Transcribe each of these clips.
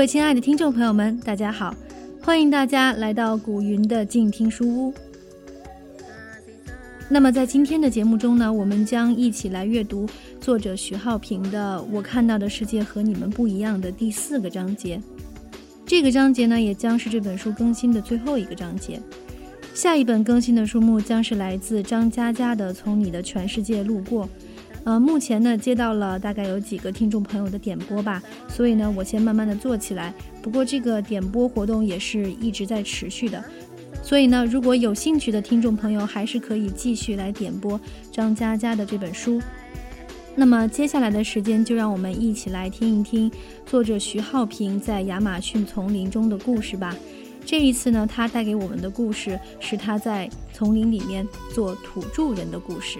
各位亲爱的听众朋友们，大家好，欢迎大家来到古云的静听书屋。那么在今天的节目中呢，我们将一起来阅读作者徐浩平的《我看到的世界和你们不一样》的第四个章节。这个章节呢，也将是这本书更新的最后一个章节。下一本更新的书目将是来自张嘉佳的《从你的全世界路过》。呃，目前呢，接到了大概有几个听众朋友的点播吧，所以呢，我先慢慢的做起来。不过这个点播活动也是一直在持续的。所以呢，如果有兴趣的听众朋友，还是可以继续来点播张嘉佳的这本书。那么接下来的时间，就让我们一起来听一听作者徐浩平在亚马逊丛林中的故事吧。这一次呢，他带给我们的故事是他在丛林里面做土著人的故事。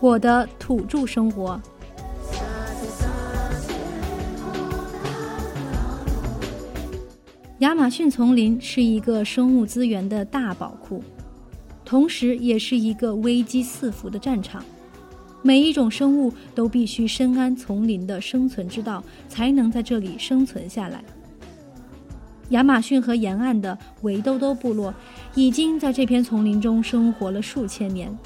我的土著生活。亚马逊丛林是一个生物资源的大宝库，同时也是一个危机四伏的战场。每一种生物都必须深谙丛林的生存之道，才能在这里生存下来。亚马逊河沿岸的维兜兜部落已经在这片丛林中生活了数千年。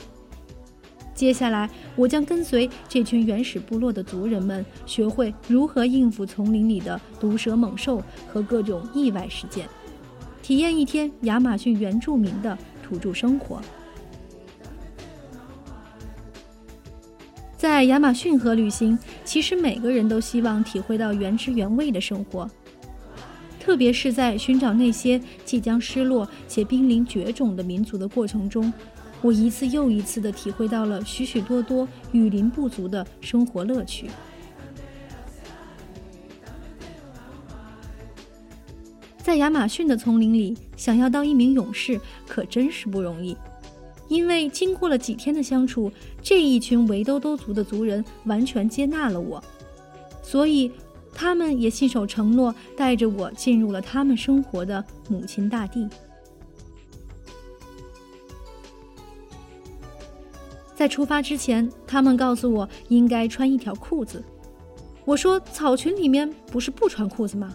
接下来，我将跟随这群原始部落的族人们，学会如何应付丛林里的毒蛇猛兽和各种意外事件，体验一天亚马逊原住民的土著生活。在亚马逊河旅行，其实每个人都希望体会到原汁原味的生活，特别是在寻找那些即将失落且濒临绝种的民族的过程中。我一次又一次地体会到了许许多多雨林部族的生活乐趣。在亚马逊的丛林里，想要当一名勇士可真是不容易，因为经过了几天的相处，这一群围兜兜族的族人完全接纳了我，所以他们也信守承诺，带着我进入了他们生活的母亲大地。在出发之前，他们告诉我应该穿一条裤子。我说：“草裙里面不是不穿裤子吗？”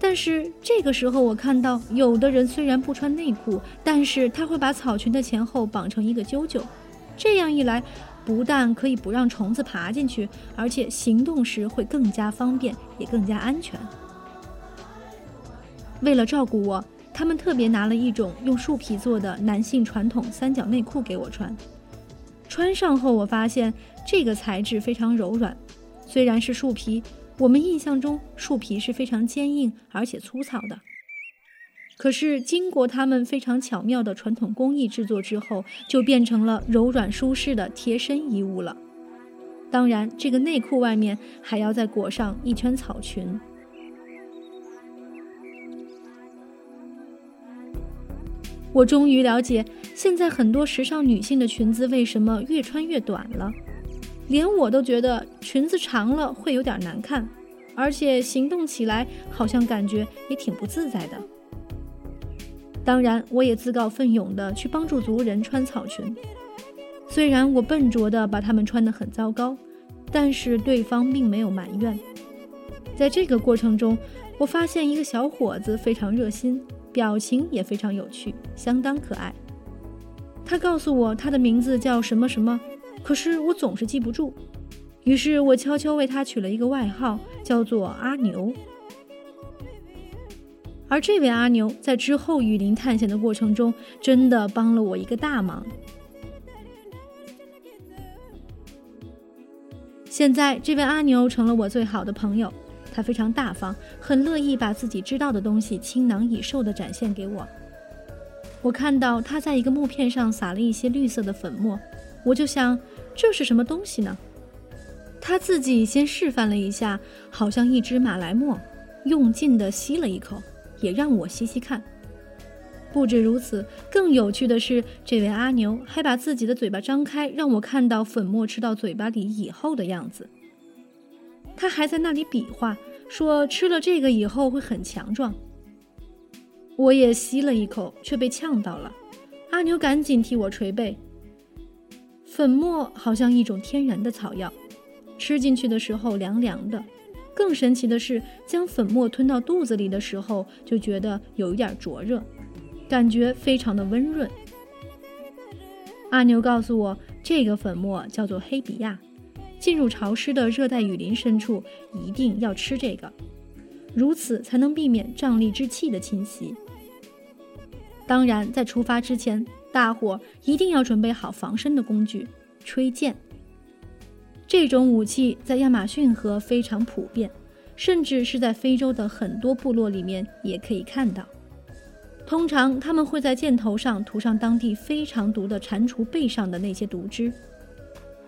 但是这个时候，我看到有的人虽然不穿内裤，但是他会把草裙的前后绑成一个揪揪。这样一来，不但可以不让虫子爬进去，而且行动时会更加方便，也更加安全。为了照顾我，他们特别拿了一种用树皮做的男性传统三角内裤给我穿。穿上后，我发现这个材质非常柔软。虽然是树皮，我们印象中树皮是非常坚硬而且粗糙的。可是经过他们非常巧妙的传统工艺制作之后，就变成了柔软舒适的贴身衣物了。当然，这个内裤外面还要再裹上一圈草裙。我终于了解，现在很多时尚女性的裙子为什么越穿越短了。连我都觉得裙子长了会有点难看，而且行动起来好像感觉也挺不自在的。当然，我也自告奋勇地去帮助族人穿草裙。虽然我笨拙地把他们穿得很糟糕，但是对方并没有埋怨。在这个过程中，我发现一个小伙子非常热心。表情也非常有趣，相当可爱。他告诉我他的名字叫什么什么，可是我总是记不住。于是我悄悄为他取了一个外号，叫做阿牛。而这位阿牛在之后雨林探险的过程中，真的帮了我一个大忙。现在这位阿牛成了我最好的朋友。他非常大方，很乐意把自己知道的东西倾囊以授地展现给我。我看到他在一个木片上撒了一些绿色的粉末，我就想这是什么东西呢？他自己先示范了一下，好像一只马来貘，用劲地吸了一口，也让我吸吸看。不止如此，更有趣的是，这位阿牛还把自己的嘴巴张开，让我看到粉末吃到嘴巴里以后的样子。他还在那里比划，说吃了这个以后会很强壮。我也吸了一口，却被呛到了。阿牛赶紧替我捶背。粉末好像一种天然的草药，吃进去的时候凉凉的。更神奇的是，将粉末吞到肚子里的时候，就觉得有一点灼热。感觉非常的温润。阿牛告诉我，这个粉末叫做黑比亚，进入潮湿的热带雨林深处一定要吃这个，如此才能避免瘴疠之气的侵袭。当然，在出发之前，大伙一定要准备好防身的工具——吹箭。这种武器在亚马逊河非常普遍，甚至是在非洲的很多部落里面也可以看到。通常他们会在箭头上涂上当地非常毒的蟾蜍背上的那些毒汁。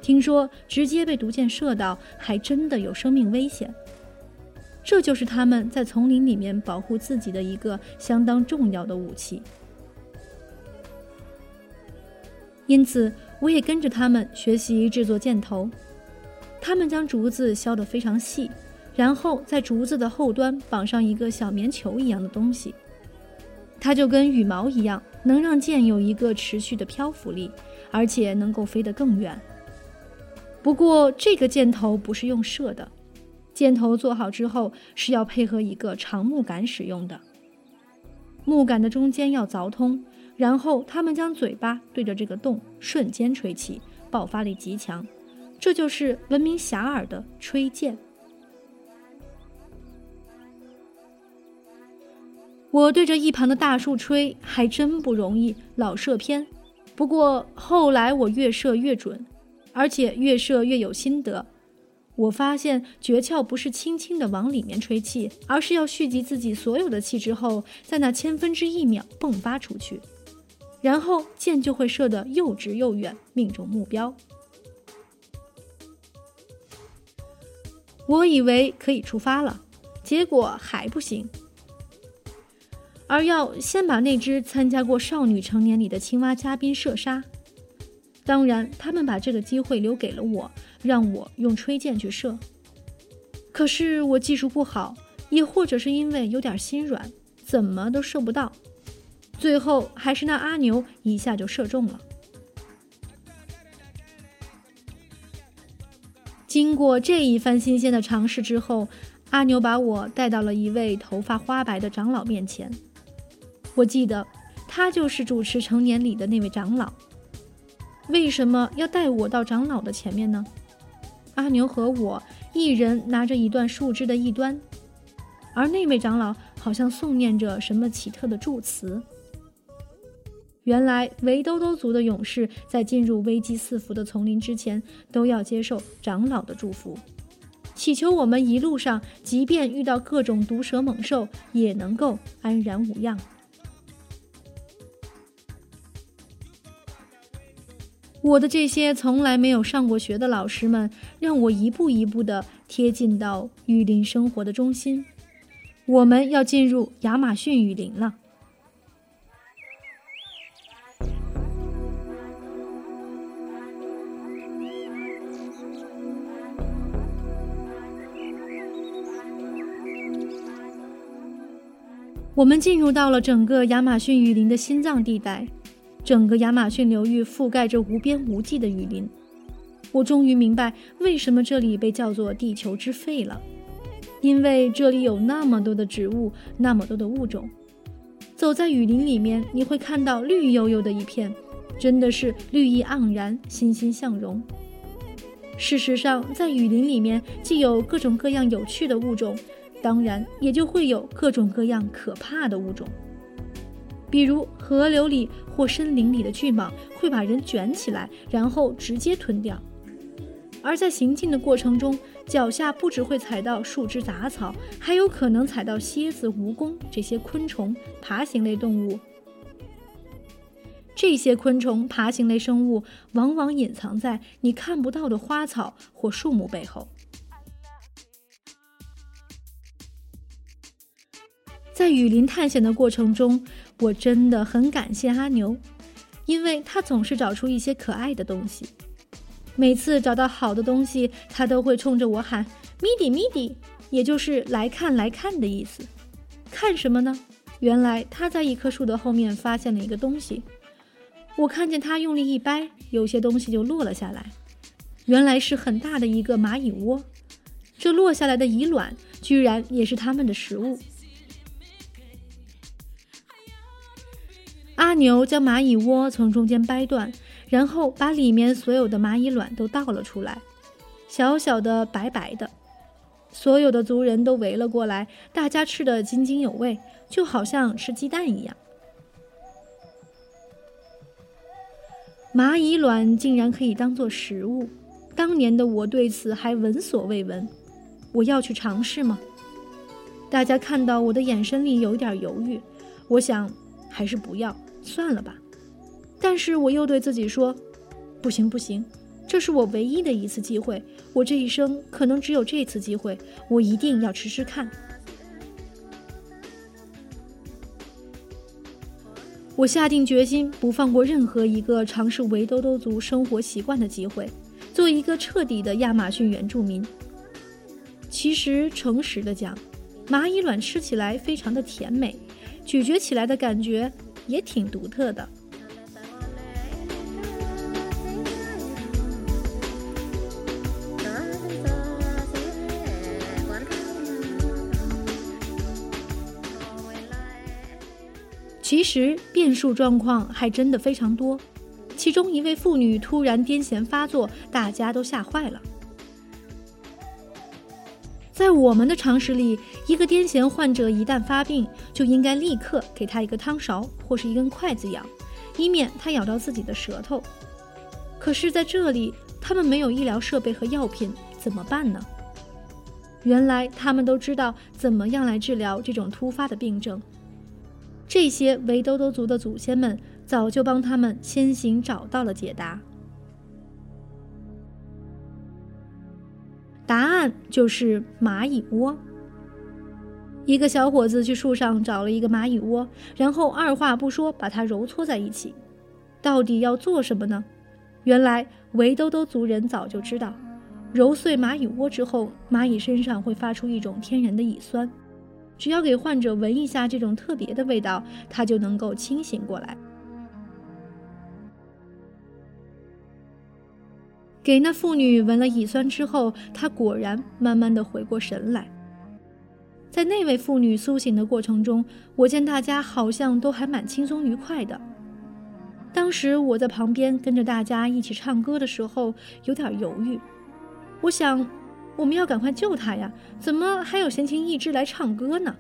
听说直接被毒箭射到，还真的有生命危险。这就是他们在丛林里面保护自己的一个相当重要的武器。因此，我也跟着他们学习制作箭头。他们将竹子削得非常细，然后在竹子的后端绑上一个小棉球一样的东西。它就跟羽毛一样，能让箭有一个持续的漂浮力，而且能够飞得更远。不过，这个箭头不是用射的，箭头做好之后是要配合一个长木杆使用的。木杆的中间要凿通，然后他们将嘴巴对着这个洞，瞬间吹气，爆发力极强。这就是闻名遐迩的吹箭。我对着一旁的大树吹，还真不容易，老射偏。不过后来我越射越准，而且越射越有心得。我发现诀窍不是轻轻地往里面吹气，而是要蓄积自己所有的气之后，在那千分之一秒迸发出去，然后箭就会射得又直又远，命中目标。我以为可以出发了，结果还不行。而要先把那只参加过少女成年礼的青蛙嘉宾射杀。当然，他们把这个机会留给了我，让我用吹箭去射。可是我技术不好，也或者是因为有点心软，怎么都射不到。最后还是那阿牛一下就射中了。经过这一番新鲜的尝试之后，阿牛把我带到了一位头发花白的长老面前。我记得，他就是主持成年礼的那位长老。为什么要带我到长老的前面呢？阿牛和我一人拿着一段树枝的一端，而那位长老好像诵念着什么奇特的祝词。原来维兜兜族的勇士在进入危机四伏的丛林之前，都要接受长老的祝福，祈求我们一路上即便遇到各种毒蛇猛兽，也能够安然无恙。我的这些从来没有上过学的老师们，让我一步一步地贴近到雨林生活的中心。我们要进入亚马逊雨林了。我们进入到了整个亚马逊雨林的心脏地带。整个亚马逊流域覆盖着无边无际的雨林，我终于明白为什么这里被叫做“地球之肺”了，因为这里有那么多的植物，那么多的物种。走在雨林里面，你会看到绿油油的一片，真的是绿意盎然，欣欣向荣。事实上，在雨林里面，既有各种各样有趣的物种，当然也就会有各种各样可怕的物种。比如河流里或森林里的巨蟒会把人卷起来，然后直接吞掉；而在行进的过程中，脚下不只会踩到树枝杂草，还有可能踩到蝎子、蜈蚣这些昆虫、爬行类动物。这些昆虫、爬行类生物往往隐藏在你看不到的花草或树木背后。在雨林探险的过程中，我真的很感谢阿牛，因为他总是找出一些可爱的东西。每次找到好的东西，他都会冲着我喊“咪迪咪迪”，也就是“来看来看”的意思。看什么呢？原来他在一棵树的后面发现了一个东西。我看见他用力一掰，有些东西就落了下来。原来是很大的一个蚂蚁窝。这落下来的蚁卵，居然也是他们的食物。阿牛将蚂蚁窝从中间掰断，然后把里面所有的蚂蚁卵都倒了出来，小小的、白白的。所有的族人都围了过来，大家吃得津津有味，就好像吃鸡蛋一样。蚂蚁卵竟然可以当做食物，当年的我对此还闻所未闻。我要去尝试吗？大家看到我的眼神里有点犹豫，我想还是不要算了吧。但是我又对自己说：“不行不行，这是我唯一的一次机会，我这一生可能只有这次机会，我一定要吃吃看。”我下定决心，不放过任何一个尝试围兜兜族生活习惯的机会，做一个彻底的亚马逊原住民。其实，诚实的讲，蚂蚁卵吃起来非常的甜美，咀嚼起来的感觉也挺独特的。其实变数状况还真的非常多，其中一位妇女突然癫痫发作，大家都吓坏了。在我们的常识里，一个癫痫患者一旦发病，就应该立刻给他一个汤勺或是一根筷子咬，以免他咬到自己的舌头。可是在这里，他们没有医疗设备和药品，怎么办呢？原来他们都知道怎么样来治疗这种突发的病症。这些围兜兜族的祖先们早就帮他们先行找到了解答，就是蚂蚁窝。一个小伙子去树上找了一个蚂蚁窝，然后二话不说把它揉搓在一起。到底要做什么呢？原来围兜兜族人早就知道，揉碎蚂蚁窝之后，蚂蚁身上会发出一种天然的乙酸。只要给患者闻一下这种特别的味道，他就能够清醒过来。给那妇女闻了乙酸之后，她果然慢慢的回过神来。在那位妇女苏醒的过程中，我见大家好像都还蛮轻松愉快的。当时我在旁边跟着大家一起唱歌的时候，有点犹豫，我想。我们要赶快救她呀！怎么还有闲情逸致来唱歌呢？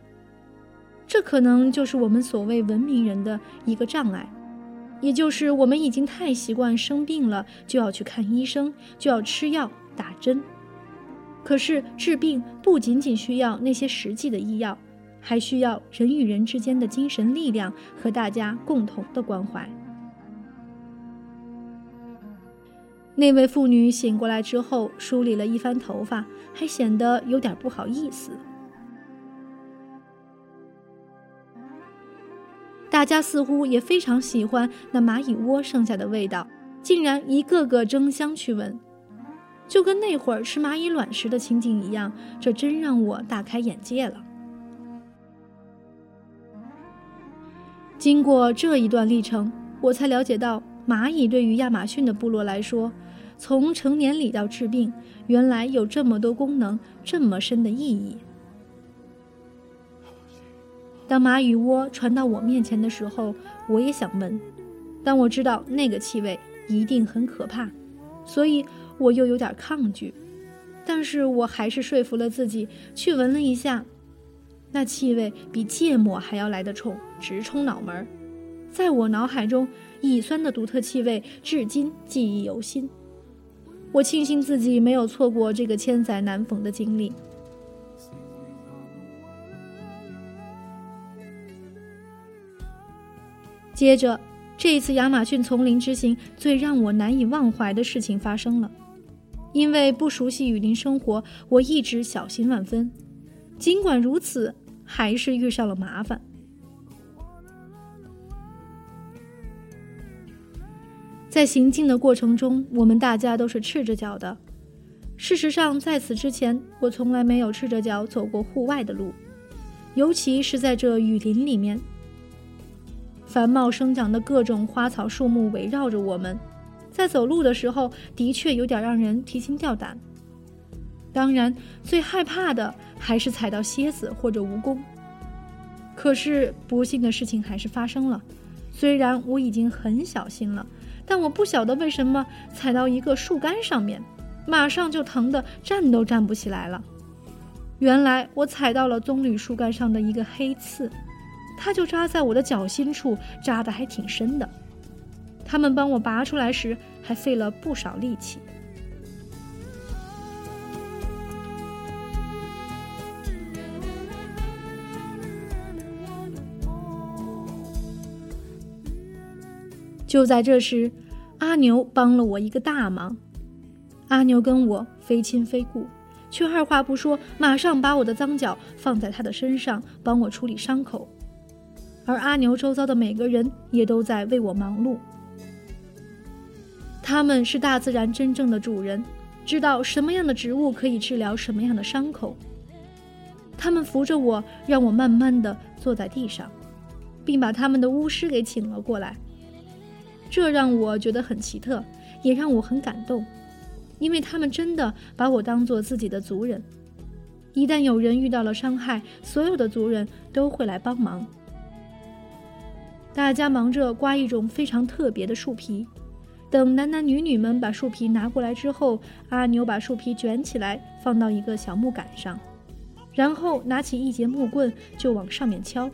这可能就是我们所谓文明人的一个障碍，也就是我们已经太习惯生病了就要去看医生，就要吃药打针。可是治病不仅仅需要那些实际的医药，还需要人与人之间的精神力量和大家共同的关怀。那位妇女醒过来之后，梳理了一番头发，还显得有点不好意思。大家似乎也非常喜欢那蚂蚁窝剩下的味道，竟然一个个争相去闻，就跟那会儿吃蚂蚁卵时的情景一样。这真让我大开眼界了。经过这一段历程，我才了解到，蚂蚁对于亚马逊的部落来说。从成年礼到治病，原来有这么多功能，这么深的意义。当蚂蚁窝传到我面前的时候，我也想闻，但我知道那个气味一定很可怕，所以我又有点抗拒。但是我还是说服了自己去闻了一下，那气味比芥末还要来得冲，直冲脑门在我脑海中，乙酸的独特气味至今记忆犹新。我庆幸自己没有错过这个千载难逢的经历。接着这一次亚马逊丛林之行最让我难以忘怀的事情发生了。因为不熟悉雨林生活我一直小心万分。尽管如此还是遇上了麻烦。在行进的过程中我们大家都是赤着脚的。事实上在此之前我从来没有赤着脚走过户外的路尤其是在这雨林里面繁茂生长的各种花草树木围绕着我们，在走路的时候，的确有点让人提心吊胆。当然，最害怕的还是踩到蝎子或者蜈蚣。可是，不幸的事情还是发生了。虽然我已经很小心了，但我不晓得为什么踩到一个树干上面。马上就疼得站都站不起来了。原来我踩到了棕榈树干上的一个黑刺，它就扎在我的脚心处，扎得还挺深的。他们帮我拔出来时，还费了不少力气。就在这时，阿牛帮了我一个大忙。阿牛跟我非亲非故，却二话不说，马上把我的脏脚放在他的身上，帮我处理伤口。而阿牛周遭的每个人也都在为我忙碌。他们是大自然真正的主人，知道什么样的植物可以治疗什么样的伤口。他们扶着我，让我慢慢的坐在地上，并把他们的巫师给请了过来。这让我觉得很奇特，也让我很感动。因为他们真的把我当做自己的族人，一旦有人遇到了伤害，所有的族人都会来帮忙。大家忙着刮一种非常特别的树皮，等男男女女们把树皮拿过来之后，阿牛把树皮卷起来放到一个小木杆上，然后拿起一节木棍就往上面敲。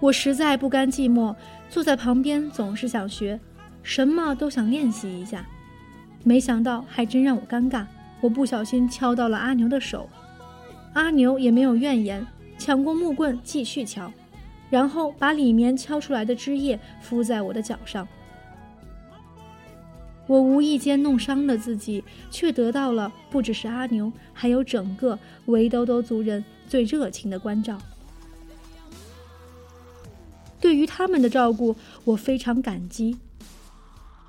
我实在不甘寂寞。坐在旁边总是想学，什么都想练习一下，没想到还真让我尴尬。我不小心敲到了阿牛的手，阿牛也没有怨言，抢过木棍继续敲，然后把里面敲出来的汁液敷在我的脚上。我无意间弄伤了自己，却得到了不只是阿牛，还有整个围兜兜族人最热情的关照。对于他们的照顾，我非常感激。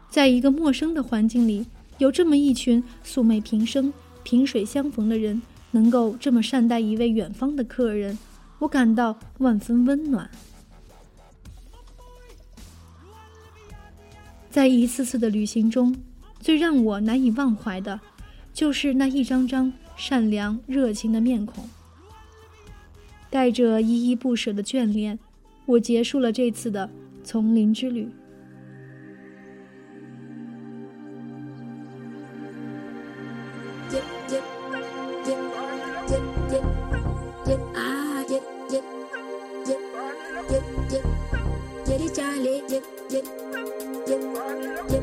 在一个陌生的环境里，有这么一群素昧平生、萍水相逢的人，能够这么善待一位远方的客人，我感到万分温暖。在一次次的旅行中，最让我难以忘怀的，就是那一张张善良热情的面孔，带着依依不舍的眷恋。我结束了这次的丛林之旅。dip, dip, dip.